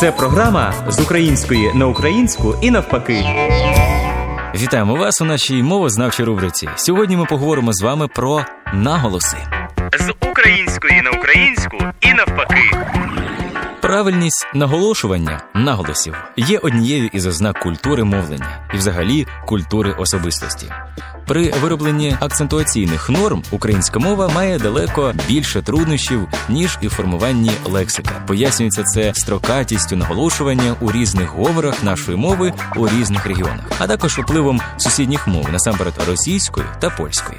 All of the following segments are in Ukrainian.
Це програма з української на українську і навпаки. Вітаємо вас у нашій мовознавчій рубриці. Сьогодні ми поговоримо з вами про наголоси. З української на українську і навпаки. Правильність наголошування наголосів є однією із ознак культури мовлення і, взагалі, культури особистості. При виробленні акцентуаційних норм українська мова має далеко більше труднощів ніж і формуванні лексики. Пояснюється це строкатістю наголошування у різних говорах нашої мови у різних регіонах, а також впливом сусідніх мов насамперед російської та польської.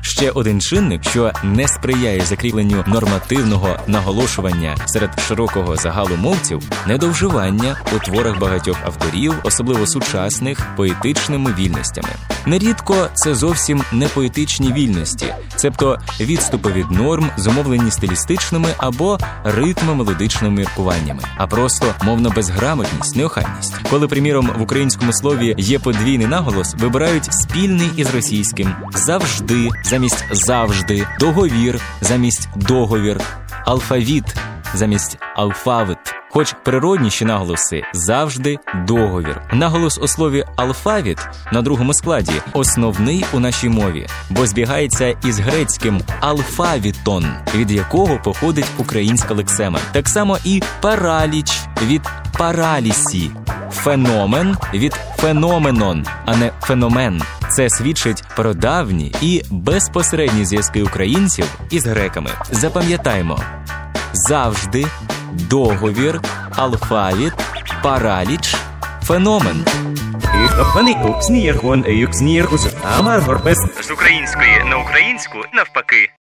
Ще один чинник, що не сприяє закріпленню нормативного наголошування серед широкого загалу мовців, недовживання у творах багатьох авторів, особливо сучасних, поетичними вільностями. Нерідко це зовсім не поетичні вільності, цебто відступи від норм, зумовлені стилістичними або ритмо-мелодичними міркуваннями, а просто мовна безграмотність, неохайність. Коли, приміром, в українському слові є подвійний наголос, вибирають спільний із російським завжди замість завжди, договір замість договір, алфавіт замість алфавит. Хоч природніші наголоси завжди договір. Наголос у слові алфавіт на другому складі основний у нашій мові, бо збігається із грецьким алфавітон, від якого походить українська лексема. Так само і параліч від паралісі, феномен від феноменон, а не феномен. Це свідчить про давні і безпосередні зв'язки українців із греками. Запам'ятаймо завжди, договір, алфавіт, параліч, феномен. З української на українську навпаки.